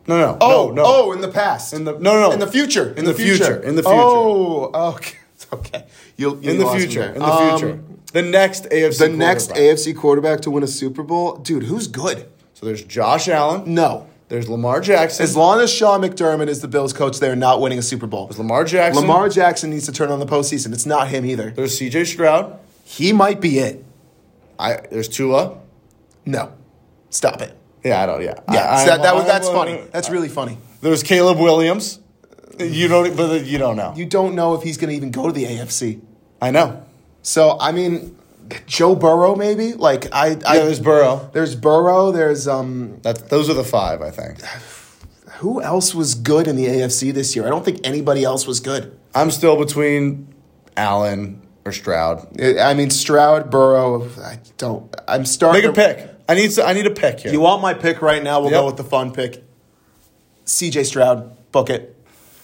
No, no. Oh, no, no. Oh, in the past. In the no, no, In the future. In, in the, the future. future. In the future. Oh, okay. Okay. You'll, you in the future. In the um, future. The next AFC. The next AFC quarterback to win a Super Bowl, dude. Who's good? So there's Josh Allen. No. There's Lamar Jackson. As long as Sean McDermott is the Bills coach, they're not winning a Super Bowl. There's Lamar Jackson. Lamar Jackson needs to turn on the postseason. It's not him either. There's C.J. Stroud. He might be it. I there's Tua. No, stop it. Yeah, I don't. Yeah, yeah. I, that, that was, that's funny. That's really funny. There's Caleb Williams. You don't, but you don't know. You don't know if he's going to even go to the AFC. I know. So I mean, Joe Burrow, maybe. Like I, yeah, I there's Burrow. There's Burrow. There's um. That those are the five, I think. Who else was good in the AFC this year? I don't think anybody else was good. I'm still between Allen or Stroud. I mean Stroud, Burrow. I don't. I'm starting. Make a pick. I need to, I need a pick here. You want my pick right now? We'll Yep. go with the fun pick. CJ Stroud, book it.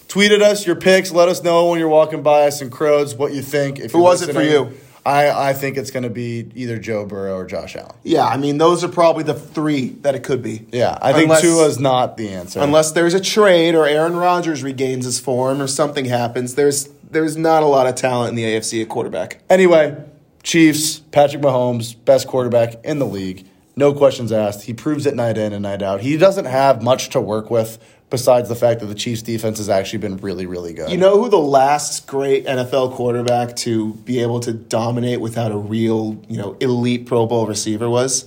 Tweet at us your picks. Let us know when you're walking by us in Crows what you think. If Who was it for you? I, I think it's going to be either Joe Burrow or Josh Allen. Yeah, I mean those are probably the three that it could be. Yeah, I think Unless- Tua's not the answer. Unless there's a trade or Aaron Rodgers regains his form or something happens, there's there's not a lot of talent in the AFC at quarterback. Anyway, Chiefs, Patrick Mahomes, best quarterback in the league. No questions asked. He proves it night in and night out. He doesn't have much to work with besides the fact that the Chiefs defense has actually been really, really good. You know who the last great NFL quarterback to be able to dominate without a real, you know, elite Pro Bowl receiver was?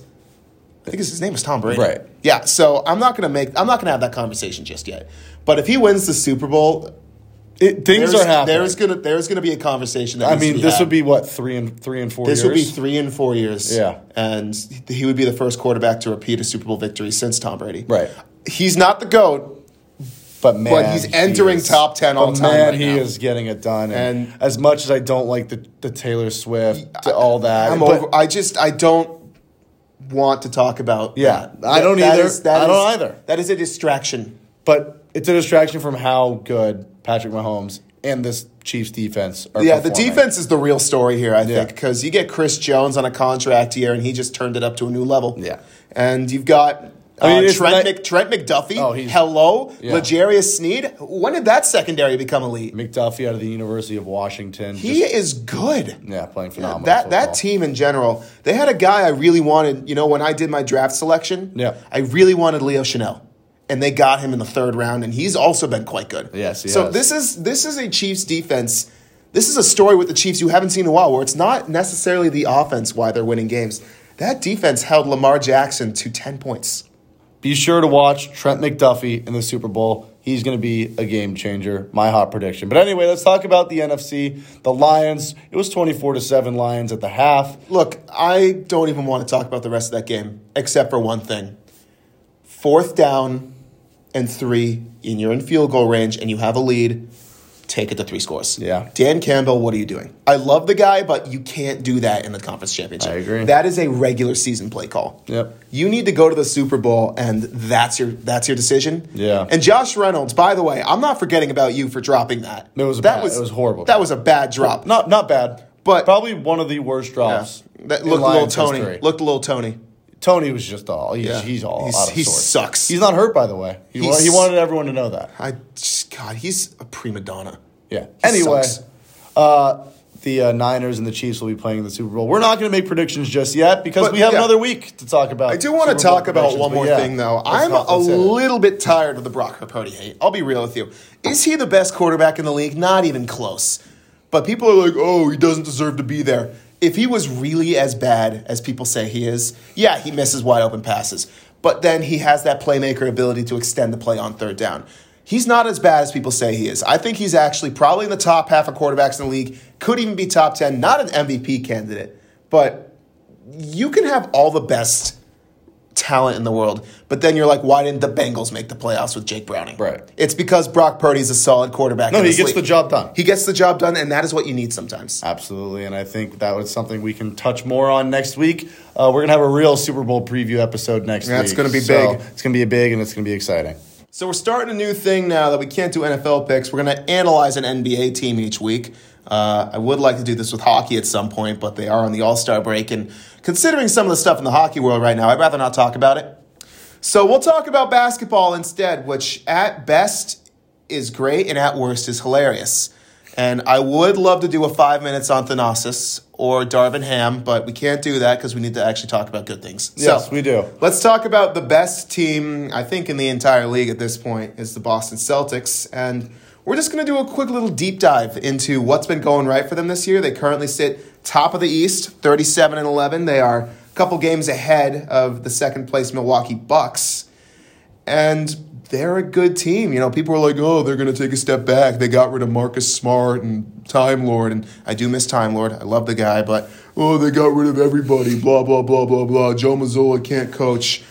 I think his name was Tom Brady. Right. Yeah. So I'm not gonna make. I'm not gonna have that conversation just yet. But if he wins the Super Bowl, It- things there's, are happening. there's gonna there's gonna be a conversation. That I mean, this had. would be what three and three and four. This years? would be three and four years. Yeah. And he would be the first quarterback to repeat a Super Bowl victory since Tom Brady. Right. He's not the GOAT, But man, But he's he entering is- top 10 all but time Man, right he now. is getting it done. And, And- as much as I don't like the, the Taylor Swift, all that, I'm over. I just I don't want to talk about. Yeah, that. I don't That either. is- that I don't is- either. That is a distraction. but it's a distraction from how good Patrick Mahomes and this Chiefs defense are. Yeah, the defense is the real story here. I think because you get Chris Jones on a contract year, and he just turned it up to a new level. Yeah. and you've got. I mean, uh, Trent, Mc, Trent McDuffie. Oh, he's- hello, Yeah. L'Jarius Sneed. When did that secondary become elite? McDuffie out of the University of Washington. He just- is good. yeah, playing phenomenal. That football. that team in general, they had a guy I really wanted. You know, when I did my draft selection, Yeah. I really wanted Leo Chenal, and they got him in the third round, and he's also been quite good. Yes, he so has. this is this is a Chiefs defense. This is a story with the Chiefs you haven't seen in a while, where it's not necessarily the offense why they're winning games. That defense held Lamar Jackson to ten points. Be sure to watch Trent McDuffie in the Super Bowl. He's going to be a game changer. My hot prediction. But anyway, let's talk about the NFC. The Lions. It was twenty-four to seven Lions at the half. Look, I don't even want to talk about the rest of that game, except for one thing. Fourth down and three, and you're in field goal range, and you have a lead. Take it to three scores. Yeah. Dan Campbell, what are you doing? I love the guy, but you can't do that in the conference championship. I agree. That is a regular season play call. Yep. You need to go to the Super Bowl, and that's your that's your decision. Yeah. And Josh Reynolds, by the way, I'm not forgetting about you for dropping that. It was that bad- it was horrible. That was a bad drop. Not not bad, But- probably one of the worst drops. That looked a little Tony. history. Looked a little Tony. Tony was just all. He's, Yeah. he's all He's- out of he sorts. sucks. He's not hurt, by the way. He, wa- he wanted everyone to know that. I just, God, he's a prima donna. Yeah. He anyway, uh, the uh, Niners and the Chiefs will be playing in the Super Bowl. We're not going to make predictions just yet because But, we have yeah. another week to talk about. I do want to talk about one more yeah, thing, though. I'm a let's hit it. little bit tired of the Brock Purdy hate. I'll be real with you. Is he the best quarterback in the league? Not even close. But people are like, oh, he doesn't deserve to be there. If he was really as bad as people say he is, yeah, he misses wide open passes. But then he has that playmaker ability to extend the play on third down. He's not as bad as people say he is. I think he's actually probably in the top half of quarterbacks in the league. Could even be top 10. Not an MVP candidate. But you can have all the best talent in the world, but then you're like, why didn't the Bengals make the playoffs with Jake Browning? Right. It's because Brock Purdy's a solid quarterback. No, he gets league. the job done. He gets the job done, and that is what you need sometimes. Absolutely, and I think that was something we can touch more on next week. Uh, we're gonna have a real Super Bowl preview episode next That's week. That's gonna be So big. It's gonna be big, and it's gonna be exciting. So we're starting a new thing now that we can't do NFL picks. We're going to analyze an NBA team each week. Uh, I would like to do this with hockey at some point, but they are on the All Star break, and considering some of the stuff in the hockey world right now, I'd rather not talk about it. So we'll talk about basketball instead, which at best is great and at worst is hilarious. And I would love to do a five minutes on Thanasis or Darvin Ham, but we can't do that because we need to actually talk about good things. Yes, we do. Let's talk about the best team, I think, in the entire league at this point is the Boston Celtics. And we're just going to do a quick little deep dive into what's been going right for them this year. They currently sit top of the East, 37 and 11. They are a couple games ahead of the second place Milwaukee Bucks. And they're a good team. You know, people are like, oh, they're going to take a step back. They got rid of Marcus Smart and Time Lord. And I do miss Time Lord. I love the guy, but oh, they got rid of everybody. Blah, blah, blah, blah, blah. Joe Mazzulla can't coach.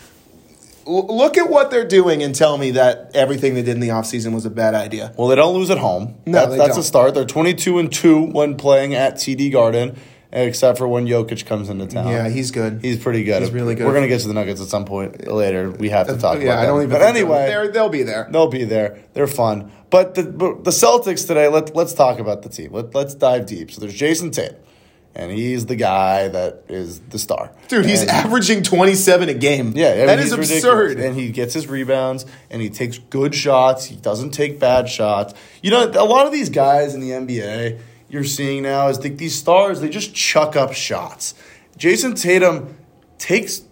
Look at what they're doing and tell me that everything they did in the offseason was a bad idea. Well, they don't lose at home. No, that's a start. They're twenty-two and two when playing at TD Garden, except for when Jokic comes into town. Yeah, he's good. He's pretty good. He's really good. We're gonna get to the Nuggets at some point later. We have to uh, talk about it. yeah, I don't them. even. But anyway, they're, they'll be there. They'll be there. They're fun. But the but the Celtics today. Let let's talk about the team. Let let's dive deep. So there's Jayson Tatum, and he's the guy that is the star. Dude, he's And- averaging 27 a game. yeah, I mean, that ridiculous. absurd. And he gets his rebounds and he takes good shots. He doesn't take bad shots. You know, a lot of these guys in the NBA you're seeing now is the, these stars, they just chuck up shots. Jayson Tatum takes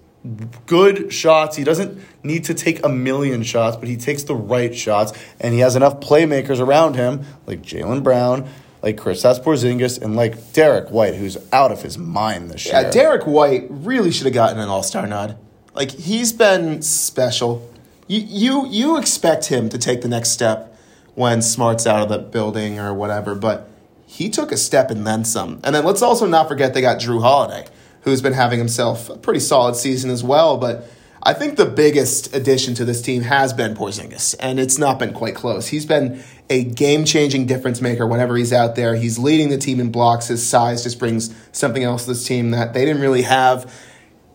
good shots. He doesn't need to take a million shots, but he takes the right shots. And he has enough playmakers around him, like Jaylen Brown, like Kristaps Porzingis, and like Derrick White, who's out of his mind this year. Yeah, Derrick White really should have gotten an All Star nod. Like he's been special. You you you expect him to take the next step when Smart's out of the building or whatever, but he took a step and then some. And then let's also not forget they got Jrue Holiday, who's been having himself a pretty solid season as well. But I think the biggest addition to this team has been Porzingis, and it's not been quite close. He's been a game changing difference maker whenever he's out there. He's leading the team in blocks. His size just brings something else to this team that they didn't really have.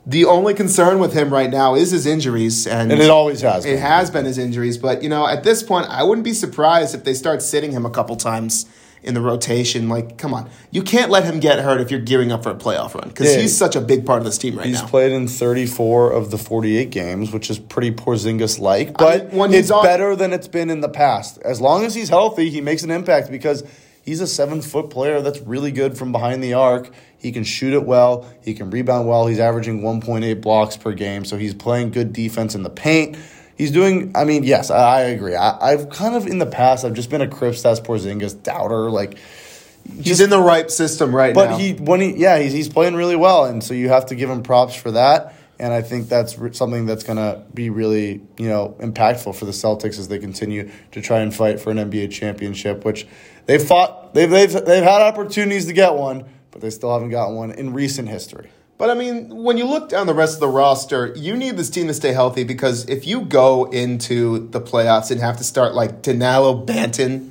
The only concern with him right now is his injuries, and, And it always has It been. has been his injuries, but you know, at this point, I wouldn't be surprised if they start sitting him a couple times in the rotation. Like, come on, you can't let him get hurt if you're gearing up for a playoff run because Yeah. he's such a big part of this team right He's now. He's played in 34 of the 48 games, which is pretty Porzingis like, but mean, when it's on- better than it's been in the past. As long as he's healthy, he makes an impact because he's a seven foot player that's really good from behind the arc. He can shoot it well, he can rebound well. He's averaging 1.8 blocks per game, so he's playing good defense in the paint. He's doing. I mean, yes, I, I agree. I, I've kind of in the past, I've just been a Kristaps Porzingis doubter. Like, he's in the right system right but now. he when he yeah he's he's playing really well, and so you have to give him props for that. And I think that's something that's going to be really you know impactful for the Celtics as they continue to try and fight for an NBA championship, which they've fought they've they've they've had opportunities to get one, but they still haven't gotten one in recent history. But I mean, when you look down the rest of the roster, you need this team to stay healthy because if you go into the playoffs and have to start like Danilo Banton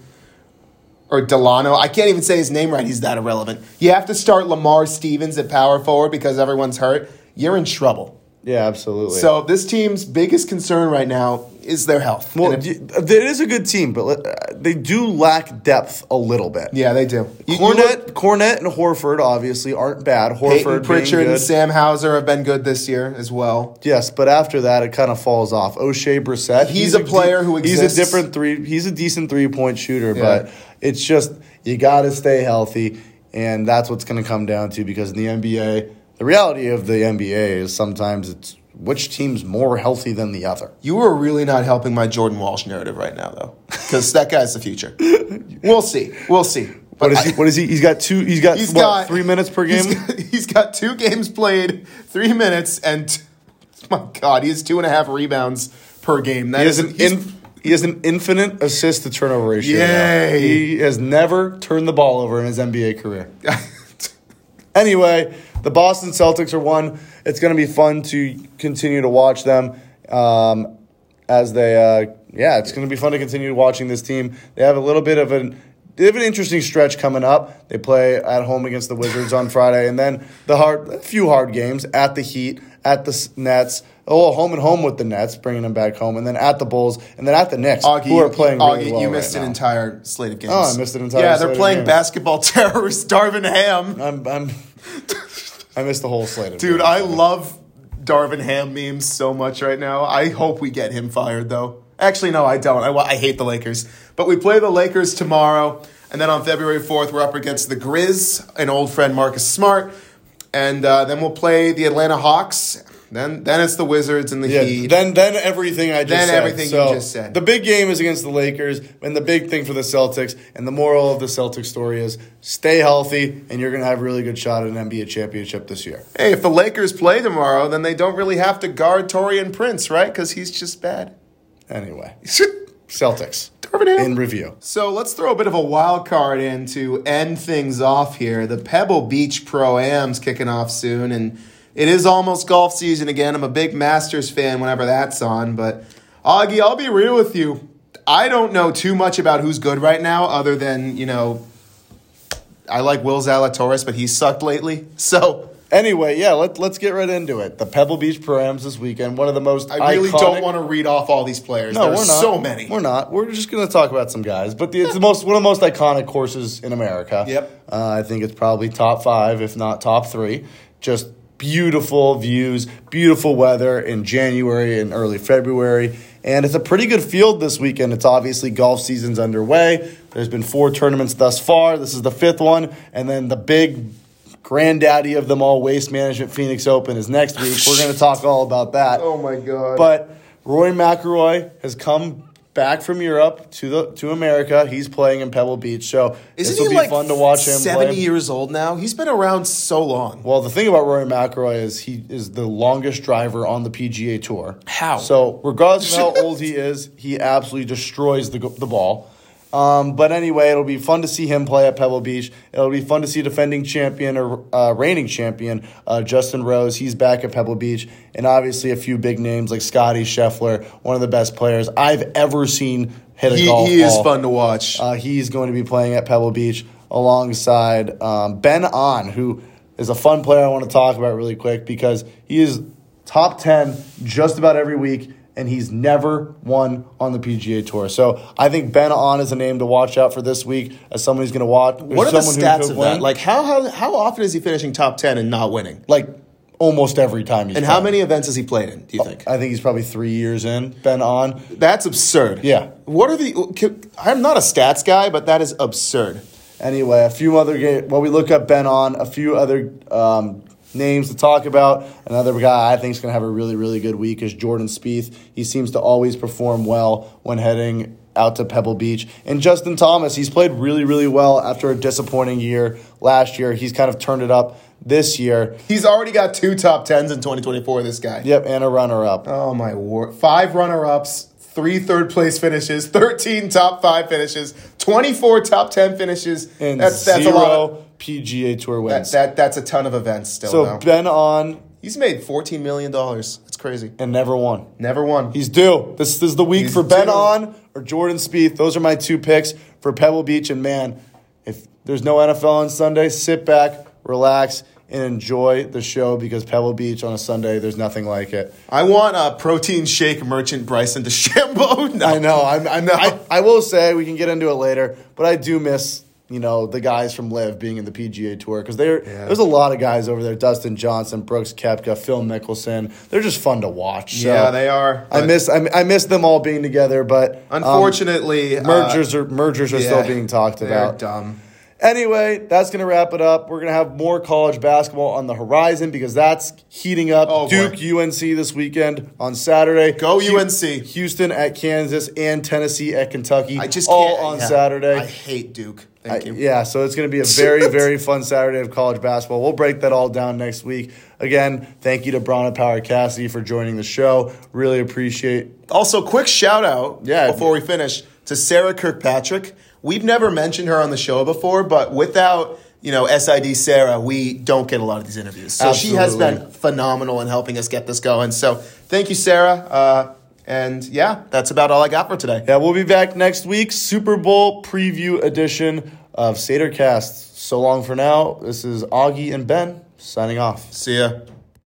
or Delano, I can't even say his name right, he's that irrelevant. You have to start Lamar Stevens at power forward because everyone's hurt, you're in trouble. Yeah, absolutely. So this team's biggest concern right now is their health. well, if- y- it is a good team, but uh, they do lack depth a little bit. yeah, they do. You- you look- Kornet, and Horford obviously aren't bad. Horford, Payton Pritchard and Sam Hauser have been good this year as well. Yes, but after that, it kind of falls off. Oshae Brissett, He's a player who exists. He's a different three. He's a decent three point shooter, Yeah. but it's just you got to stay healthy, and that's what's going to come down to because in the NBA, the reality of the NBA is sometimes it's which team's more healthy than the other. You are really not helping my Jordan Walsh narrative right now, though, because that guy's the future. We'll see. We'll see. What But is I- he? What is he? He's got two. He's got He's what, got three minutes per game. He's got, he's got two games played, three minutes, and my God, he has two and a half rebounds per game. That He has is an in, he has an infinite assist to turnover ratio. now. He has never turned the ball over in his NBA career. Anyway, the Boston Celtics are one. It's going to be fun to continue to watch them um, as they. Uh, yeah, it's going to be fun to continue watching this team. They have a little bit of an. They have an interesting stretch coming up. They play at home against the Wizards on Friday, and then the hard, a few hard games at the Heat, at the Nets. Oh, home and home with the Nets, bringing them back home, and then at the Bulls, and then at the Knicks, Augie, who are playing Augie, really well you missed right an now. entire slate of games. Oh, I missed an entire Yeah, they're playing basketball terrorist Darvin Ham. I'm, I'm, I missed the whole slate. Of Dude. I love Darvin Ham memes so much right now. I hope we get him fired, though. Actually, no, I don't. I, I hate the Lakers. But we play the Lakers tomorrow. And then on February 4th, we're up against the Grizz, an old friend, Marcus Smart. And uh, then we'll play the Atlanta Hawks. Then, then it's the Wizards and the Yeah, Heat. then then everything I just Then said. everything you just said. The big game is against the Lakers, and the big thing for the Celtics, and the moral of the Celtics story is stay healthy, and you're going to have a really good shot at an NBA championship this year. hey, if the Lakers play tomorrow, then they don't really have to guard Taurean Prince, right? Because he's just bad. Anyway, Celtics in review. So let's throw a bit of a wild card in to end things off here. The Pebble Beach Pro Am's kicking off soon, and it is almost golf season again. I'm a big Masters fan whenever that's on, but Augie, I'll be real with you. I don't know too much about who's good right now, other than you know I like Will Zalatoris, but he's sucked lately. So Anyway, yeah, let, let's get right into it. The Pebble Beach Pro Am's this weekend, one of the most I really iconic- don't want to read off all these players. No, there we're are not. so many. We're not. We're just going to talk about some guys. But the, it's the most one of the most iconic courses in America. Yep. Uh, I think it's probably top five, if not top three. Just beautiful views, beautiful weather in January and early February. And it's a pretty good field this weekend. It's obviously golf season's underway. There's been four tournaments thus far. This is the fifth one. And then the big granddaddy of them all, Waste Management Phoenix Open, is next week. We're going to talk all about that. Oh my god. But Rory McIlroy has come back from Europe to the to America. He's playing in Pebble Beach, so isn't this will he be like fun to watch him Seventy play. years old now. He's been around so long. Well, the thing about Rory McIlroy is he is the longest driver on the PGA Tour. How? So, regardless of how old he is, he absolutely destroys the the ball. Um, but anyway, it'll be fun to see him play at Pebble Beach. It'll be fun to see defending champion or uh, reigning champion uh, Justin Rose. He's back at Pebble Beach, and obviously a few big names like Scottie Scheffler, one of the best players I've ever seen hit a He, golf he is fun to watch. Uh, he's going to be playing at Pebble Beach alongside um, Ben An, who is a fun player I want to talk about really quick because he is top 10 just about every week and he's never won on the PGA Tour. So I think Ben An is a name to watch out for this week as someone who's going to watch. what are the stats of win. that? Like how how how often is he finishing top ten and not winning? like almost every time he's And how many events has he played in? Do you think? I think he's probably three years in. Ben An. That's absurd. Yeah. What are the? I'm not a stats guy, but that is absurd. Anyway, a few other games. While we look up Ben An, a few other um, names to talk about. Another guy I think is going to have a really, really good week is Jordan Spieth. He seems to always perform well when heading out to Pebble Beach. And Justin Thomas, he's played really, really well after a disappointing year last year. He's kind of turned it up this year. He's already got two top tens in 2024. This guy. Yep, and a runner up. Oh my word! Five runner-ups, three third place finishes, 13 top five finishes, 24 top 10 finishes. And that's that's zero a lot. Of, PGA Tour wins. that that's a ton of events still. so. Ben An He's made 14 million dollars. That's crazy. and never won. Never won. He's due. This is the week He's for Ben. On or Jordan Spieth. Those are my two picks for Pebble Beach. And man, if there's no NFL on Sunday, sit back, relax, and enjoy the show because Pebble Beach on a Sunday, there's nothing like it. I want a protein shake merchant Bryson DeChambeau. No. I know. I'm, I'm. I, I will say we can get into it later, but I do miss you know the guys from LIV being in the PGA Tour because there's a lot of guys over there: Dustin Johnson, Brooks Koepka, Phil Mickelson. They're just fun to watch. So Yeah, they are. I miss I, I miss them all being together, but um, Unfortunately, uh, mergers are mergers are yeah, still being talked about. Dumb. Anyway, that's gonna wrap it up. We're gonna have more college basketball on the horizon because that's heating up. Oh, boy. Duke UNC this weekend on Saturday. Go Hu- UNC. Houston at Kansas and Tennessee at Kentucky. I just all on yeah. Saturday. I hate Duke. Thank I- you. Yeah, so it's going to be a very, very fun Saturday of college basketball. We'll break that all down next week. Again, thank you to Bronagh Power-Cassidy for joining the show. Really appreciate. Also, quick shout out Yeah. before we finish to Sarah Kirkpatrick. We've never mentioned her on the show before, but without you know SID Sarah, we don't get a lot of these interviews. So she has been phenomenal in helping us get this going. So thank you, Sarah. Uh, and yeah, that's about all I got for today. Yeah, we'll be back next week. Super Bowl preview edition of Sadercast. So long for now. This is Augie and Ben signing off. See ya.